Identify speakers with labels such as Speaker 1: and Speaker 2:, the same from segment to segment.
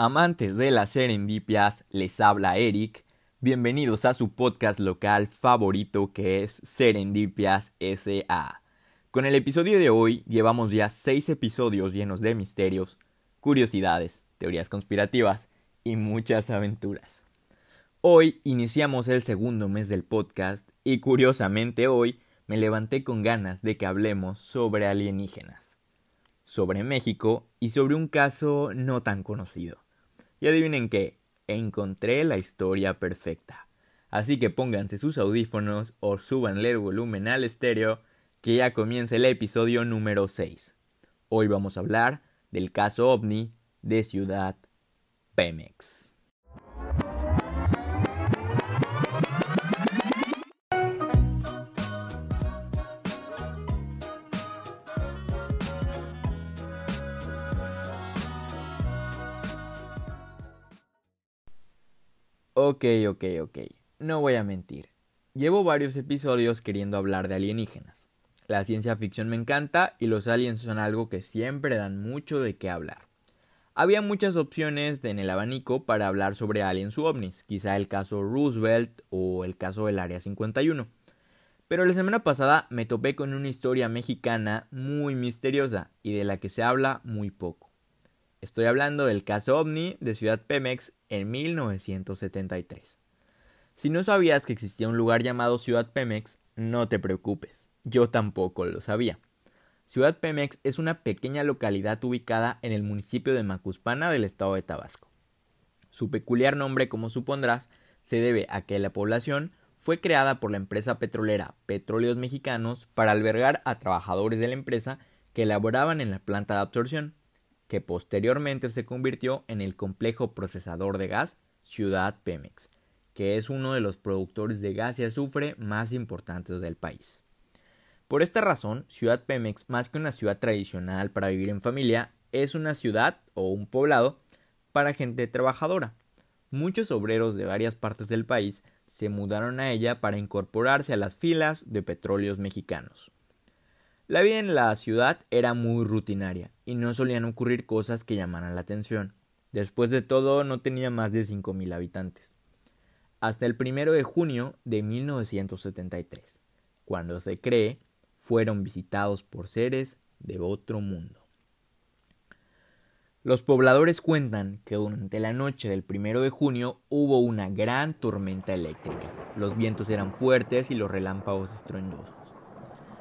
Speaker 1: Amantes de las serendipias, les habla Eric. Bienvenidos a su podcast local favorito que es Serendipias SA. Con el episodio de hoy llevamos ya seis episodios llenos de misterios, curiosidades, teorías conspirativas y muchas aventuras. Hoy iniciamos el segundo mes del podcast y curiosamente hoy me levanté con ganas de que hablemos sobre alienígenas, sobre México y sobre un caso no tan conocido. Y adivinen qué, encontré la historia perfecta. Así que pónganse sus audífonos o súbanle el volumen al estéreo, que ya comienza el episodio número 6. Hoy vamos a hablar del caso ovni de Ciudad Pemex. Ok, ok, ok. No voy a mentir. Llevo varios episodios queriendo hablar de alienígenas. La ciencia ficción me encanta y los aliens son algo que siempre dan mucho de qué hablar. Había muchas opciones en el abanico para hablar sobre aliens u ovnis, quizá el caso Roosevelt o el caso del Área 51. Pero la semana pasada me topé con una historia mexicana muy misteriosa y de la que se habla muy poco. Estoy hablando del caso OVNI de Ciudad Pemex en 1973. Si no sabías que existía un lugar llamado Ciudad Pemex, no te preocupes, yo tampoco lo sabía. Ciudad Pemex es una pequeña localidad ubicada en el municipio de Macuspana del estado de Tabasco. Su peculiar nombre, como supondrás, se debe a que la población fue creada por la empresa petrolera Petróleos Mexicanos para albergar a trabajadores de la empresa que elaboraban en la planta de absorción que posteriormente se convirtió en el complejo procesador de gas Ciudad Pemex, que es uno de los productores de gas y azufre más importantes del país. Por esta razón, Ciudad Pemex, más que una ciudad tradicional para vivir en familia, es una ciudad o un poblado para gente trabajadora. Muchos obreros de varias partes del país se mudaron a ella para incorporarse a las filas de petróleos mexicanos. La vida en la ciudad era muy rutinaria y no solían ocurrir cosas que llamaran la atención. Después de todo, no tenía más de 5.000 habitantes. Hasta el primero de junio de 1973, cuando se cree fueron visitados por seres de otro mundo. Los pobladores cuentan que durante la noche del primero de junio hubo una gran tormenta eléctrica. Los vientos eran fuertes y los relámpagos estruendosos.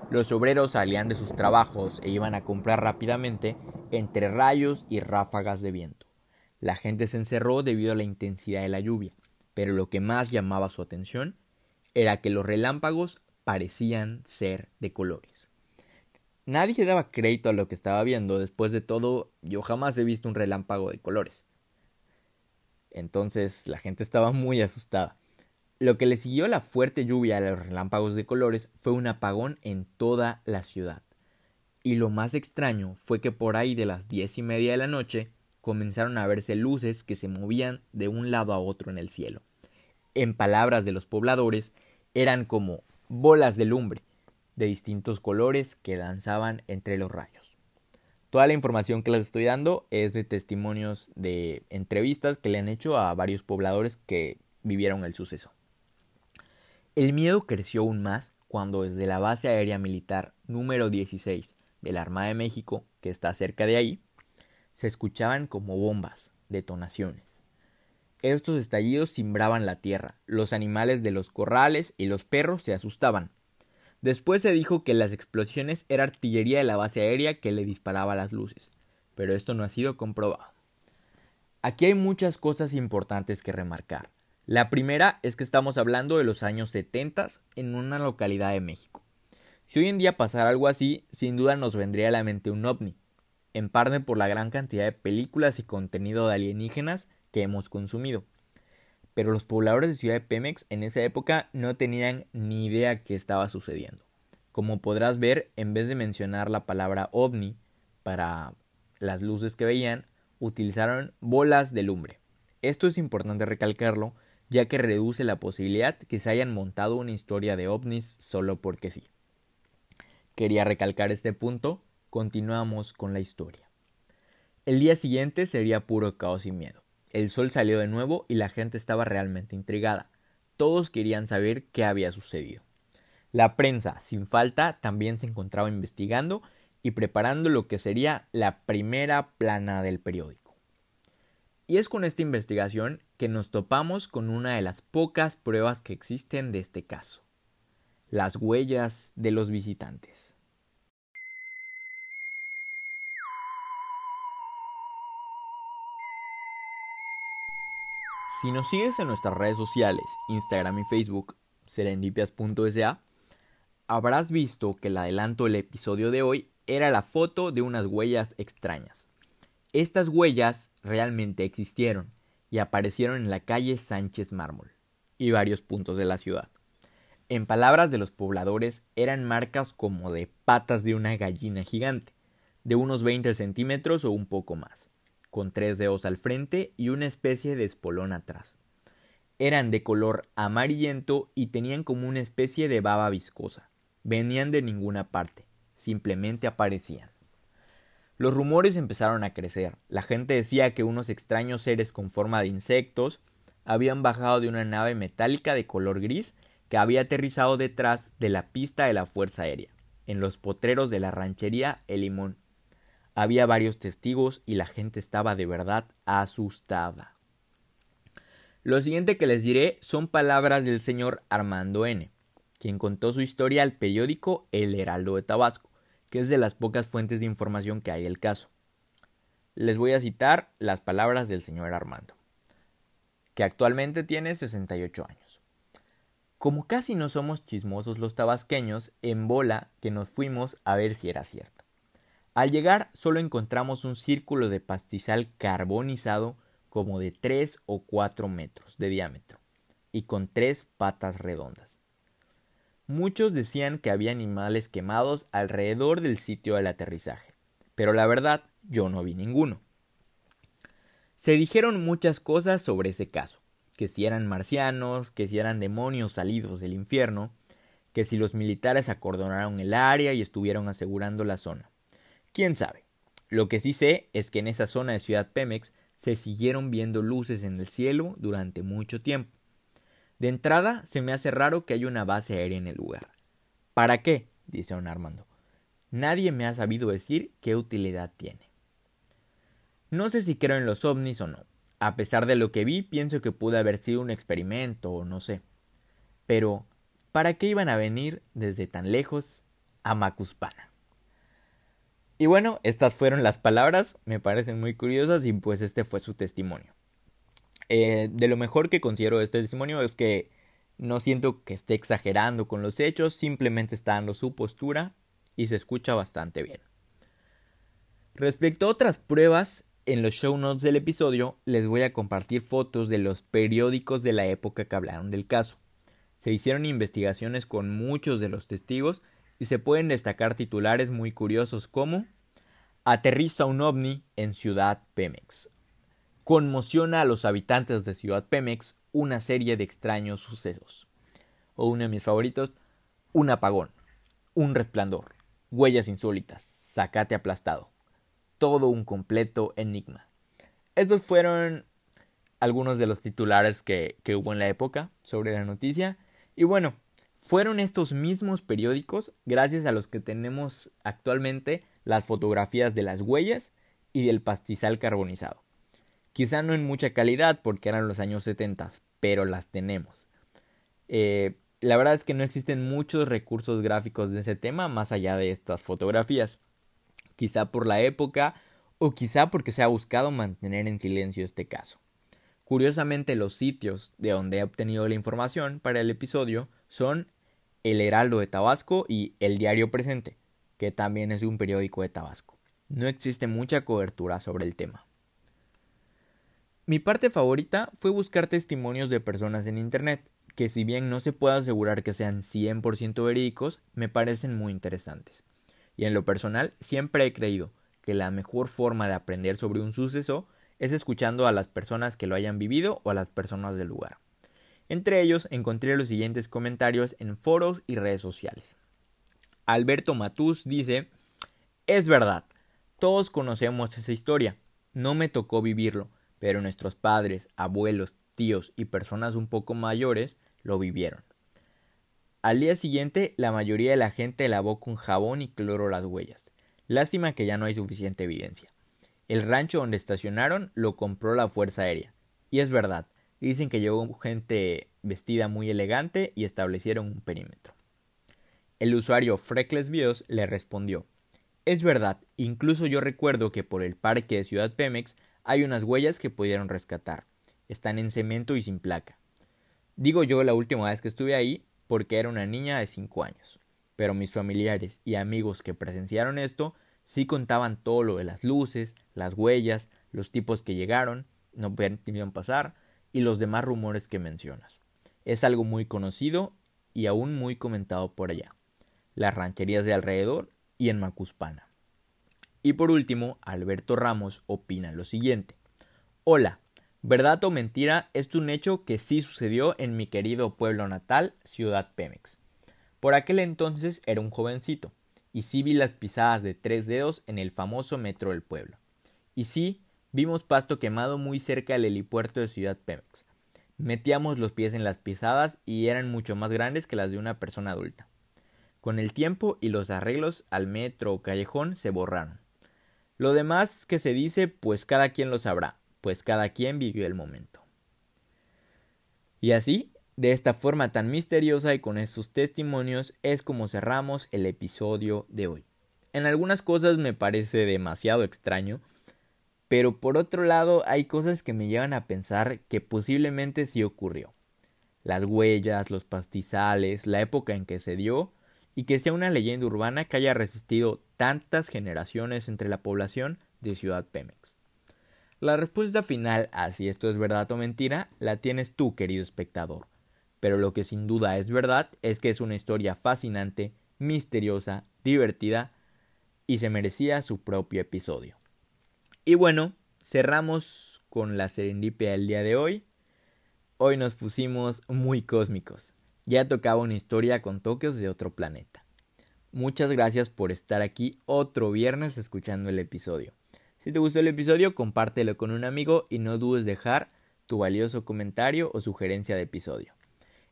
Speaker 1: Los obreros salían de sus trabajos e iban a comprar rápidamente entre rayos y ráfagas de viento. La gente se encerró debido a la intensidad de la lluvia, pero lo que más llamaba su atención era que los relámpagos parecían ser de colores. Nadie daba crédito a lo que estaba viendo, después de todo yo jamás he visto un relámpago de colores. Entonces la gente estaba muy asustada. Lo que le siguió la fuerte lluvia a los relámpagos de colores fue un apagón en toda la ciudad. Y lo más extraño fue que por ahí de las diez y media de la noche comenzaron a verse luces que se movían de un lado a otro en el cielo. En palabras de los pobladores, eran como bolas de lumbre de distintos colores que danzaban entre los rayos. Toda la información que les estoy dando es de testimonios de entrevistas que le han hecho a varios pobladores que vivieron el suceso. El miedo creció aún más cuando desde la base aérea militar número 16 de la Armada de México, que está cerca de ahí, se escuchaban como bombas, detonaciones. Estos estallidos cimbraban la tierra, los animales de los corrales y los perros se asustaban. Después se dijo que las explosiones era artillería de la base aérea que le disparaba las luces, pero esto no ha sido comprobado. Aquí hay muchas cosas importantes que remarcar. La primera es que estamos hablando de los años 70 en una localidad de México. Si hoy en día pasara algo así, sin duda nos vendría a la mente un ovni, en parte por la gran cantidad de películas y contenido de alienígenas que hemos consumido. Pero los pobladores de Ciudad de Pemex en esa época no tenían ni idea qué estaba sucediendo. Como podrás ver, en vez de mencionar la palabra ovni para las luces que veían, utilizaron bolas de lumbre. Esto es importante recalcarlo ya que reduce la posibilidad que se hayan montado una historia de ovnis solo porque sí. Quería recalcar este punto, continuamos con la historia. El día siguiente sería puro caos y miedo. El sol salió de nuevo y la gente estaba realmente intrigada. Todos querían saber qué había sucedido. La prensa, sin falta, también se encontraba investigando y preparando lo que sería la primera plana del periódico. Y es con esta investigación que nos topamos con una de las pocas pruebas que existen de este caso, las huellas de los visitantes. Si nos sigues en nuestras redes sociales, Instagram y Facebook, serendipias.sa, habrás visto que el adelanto del episodio de hoy era la foto de unas huellas extrañas. Estas huellas realmente existieron y aparecieron en la calle Sánchez Mármol y varios puntos de la ciudad. En palabras de los pobladores, eran marcas como de patas de una gallina gigante, de unos 20 centímetros o un poco más, con tres dedos al frente y una especie de espolón atrás. Eran de color amarillento y tenían como una especie de baba viscosa. Venían de ninguna parte, simplemente aparecían. Los rumores empezaron a crecer. La gente decía que unos extraños seres con forma de insectos habían bajado de una nave metálica de color gris que había aterrizado detrás de la pista de la Fuerza Aérea, en los potreros de la ranchería El Limón. Había varios testigos y la gente estaba de verdad asustada. Lo siguiente que les diré son palabras del señor Armando N., quien contó su historia al periódico El Heraldo de Tabasco, que es de las pocas fuentes de información que hay del caso. Les voy a citar las palabras del señor Armando, que actualmente tiene 68 años. Como casi no somos chismosos los tabasqueños, en bola que nos fuimos a ver si era cierto. Al llegar solo encontramos un círculo de pastizal carbonizado como de 3 o 4 metros de diámetro y con tres patas redondas. Muchos decían que había animales quemados alrededor del sitio del aterrizaje, pero la verdad yo no vi ninguno. Se dijeron muchas cosas sobre ese caso, que si eran marcianos, que si eran demonios salidos del infierno, que si los militares acordonaron el área y estuvieron asegurando la zona. ¿Quién sabe? Lo que sí sé es que en esa zona de Ciudad Pemex se siguieron viendo luces en el cielo durante mucho tiempo. De entrada, se me hace raro que haya una base aérea en el lugar. ¿Para qué? dice don Armando. Nadie me ha sabido decir qué utilidad tiene. No sé si creo en los ovnis o no. A pesar de lo que vi, pienso que pudo haber sido un experimento o no sé. Pero, ¿para qué iban a venir desde tan lejos a Macuspana? Y bueno, estas fueron las palabras, me parecen muy curiosas y pues este fue su testimonio. Eh, de lo mejor que considero este testimonio es que no siento que esté exagerando con los hechos, simplemente está dando su postura y se escucha bastante bien. Respecto a otras pruebas, en los show notes del episodio les voy a compartir fotos de los periódicos de la época que hablaron del caso. Se hicieron investigaciones con muchos de los testigos y se pueden destacar titulares muy curiosos como Aterriza un ovni en Ciudad Pemex conmociona a los habitantes de Ciudad Pemex una serie de extraños sucesos. O uno de mis favoritos, un apagón, un resplandor, huellas insólitas, sacate aplastado. Todo un completo enigma. Estos fueron algunos de los titulares que, que hubo en la época sobre la noticia. Y bueno, fueron estos mismos periódicos, gracias a los que tenemos actualmente las fotografías de las huellas y del pastizal carbonizado. Quizá no en mucha calidad porque eran los años 70, pero las tenemos. Eh, la verdad es que no existen muchos recursos gráficos de ese tema más allá de estas fotografías. Quizá por la época o quizá porque se ha buscado mantener en silencio este caso. Curiosamente los sitios de donde he obtenido la información para el episodio son El Heraldo de Tabasco y El Diario Presente, que también es un periódico de Tabasco. No existe mucha cobertura sobre el tema. Mi parte favorita fue buscar testimonios de personas en Internet, que si bien no se puede asegurar que sean 100% verídicos, me parecen muy interesantes. Y en lo personal, siempre he creído que la mejor forma de aprender sobre un suceso es escuchando a las personas que lo hayan vivido o a las personas del lugar. Entre ellos encontré los siguientes comentarios en foros y redes sociales. Alberto Matús dice, es verdad, todos conocemos esa historia, no me tocó vivirlo, pero nuestros padres, abuelos, tíos y personas un poco mayores lo vivieron. Al día siguiente, la mayoría de la gente lavó con jabón y cloro las huellas. Lástima que ya no hay suficiente evidencia. El rancho donde estacionaron lo compró la Fuerza Aérea. Y es verdad, dicen que llegó gente vestida muy elegante y establecieron un perímetro. El usuario Freckles Bios le respondió Es verdad, incluso yo recuerdo que por el parque de Ciudad Pemex hay unas huellas que pudieron rescatar. Están en cemento y sin placa. Digo yo la última vez que estuve ahí porque era una niña de 5 años. Pero mis familiares y amigos que presenciaron esto sí contaban todo lo de las luces, las huellas, los tipos que llegaron, no pudieron pasar y los demás rumores que mencionas. Es algo muy conocido y aún muy comentado por allá. Las rancherías de alrededor y en Macuspana. Y por último, Alberto Ramos opina lo siguiente. Hola, verdad o mentira, es un hecho que sí sucedió en mi querido pueblo natal, Ciudad Pemex. Por aquel entonces era un jovencito, y sí vi las pisadas de tres dedos en el famoso metro del pueblo. Y sí, vimos pasto quemado muy cerca del helipuerto de Ciudad Pemex. Metíamos los pies en las pisadas y eran mucho más grandes que las de una persona adulta. Con el tiempo y los arreglos al metro o callejón se borraron. Lo demás que se dice, pues cada quien lo sabrá, pues cada quien vivió el momento. Y así de esta forma tan misteriosa y con estos testimonios es como cerramos el episodio de hoy. En algunas cosas me parece demasiado extraño, pero por otro lado hay cosas que me llevan a pensar que posiblemente sí ocurrió. Las huellas, los pastizales, la época en que se dio, y que sea una leyenda urbana que haya resistido tantas generaciones entre la población de Ciudad Pemex. La respuesta final a si esto es verdad o mentira la tienes tú, querido espectador pero lo que sin duda es verdad es que es una historia fascinante, misteriosa, divertida y se merecía su propio episodio. Y bueno, cerramos con la serendipia del día de hoy. Hoy nos pusimos muy cósmicos. Ya tocaba una historia con toques de otro planeta. Muchas gracias por estar aquí otro viernes escuchando el episodio. Si te gustó el episodio, compártelo con un amigo y no dudes dejar tu valioso comentario o sugerencia de episodio.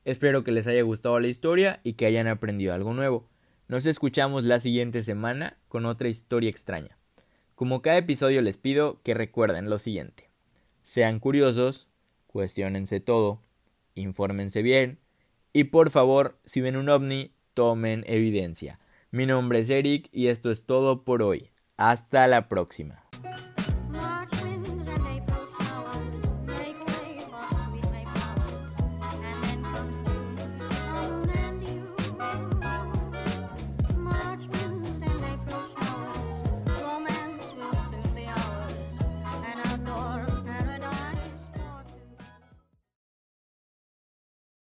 Speaker 1: Espero que les haya gustado la historia y que hayan aprendido algo nuevo. Nos escuchamos la siguiente semana con otra historia extraña. Como cada episodio les pido que recuerden lo siguiente. Sean curiosos, cuestionense todo, infórmense bien y por favor, si ven un ovni, tomen evidencia. Mi nombre es Eric y esto es todo por hoy. Hasta la próxima.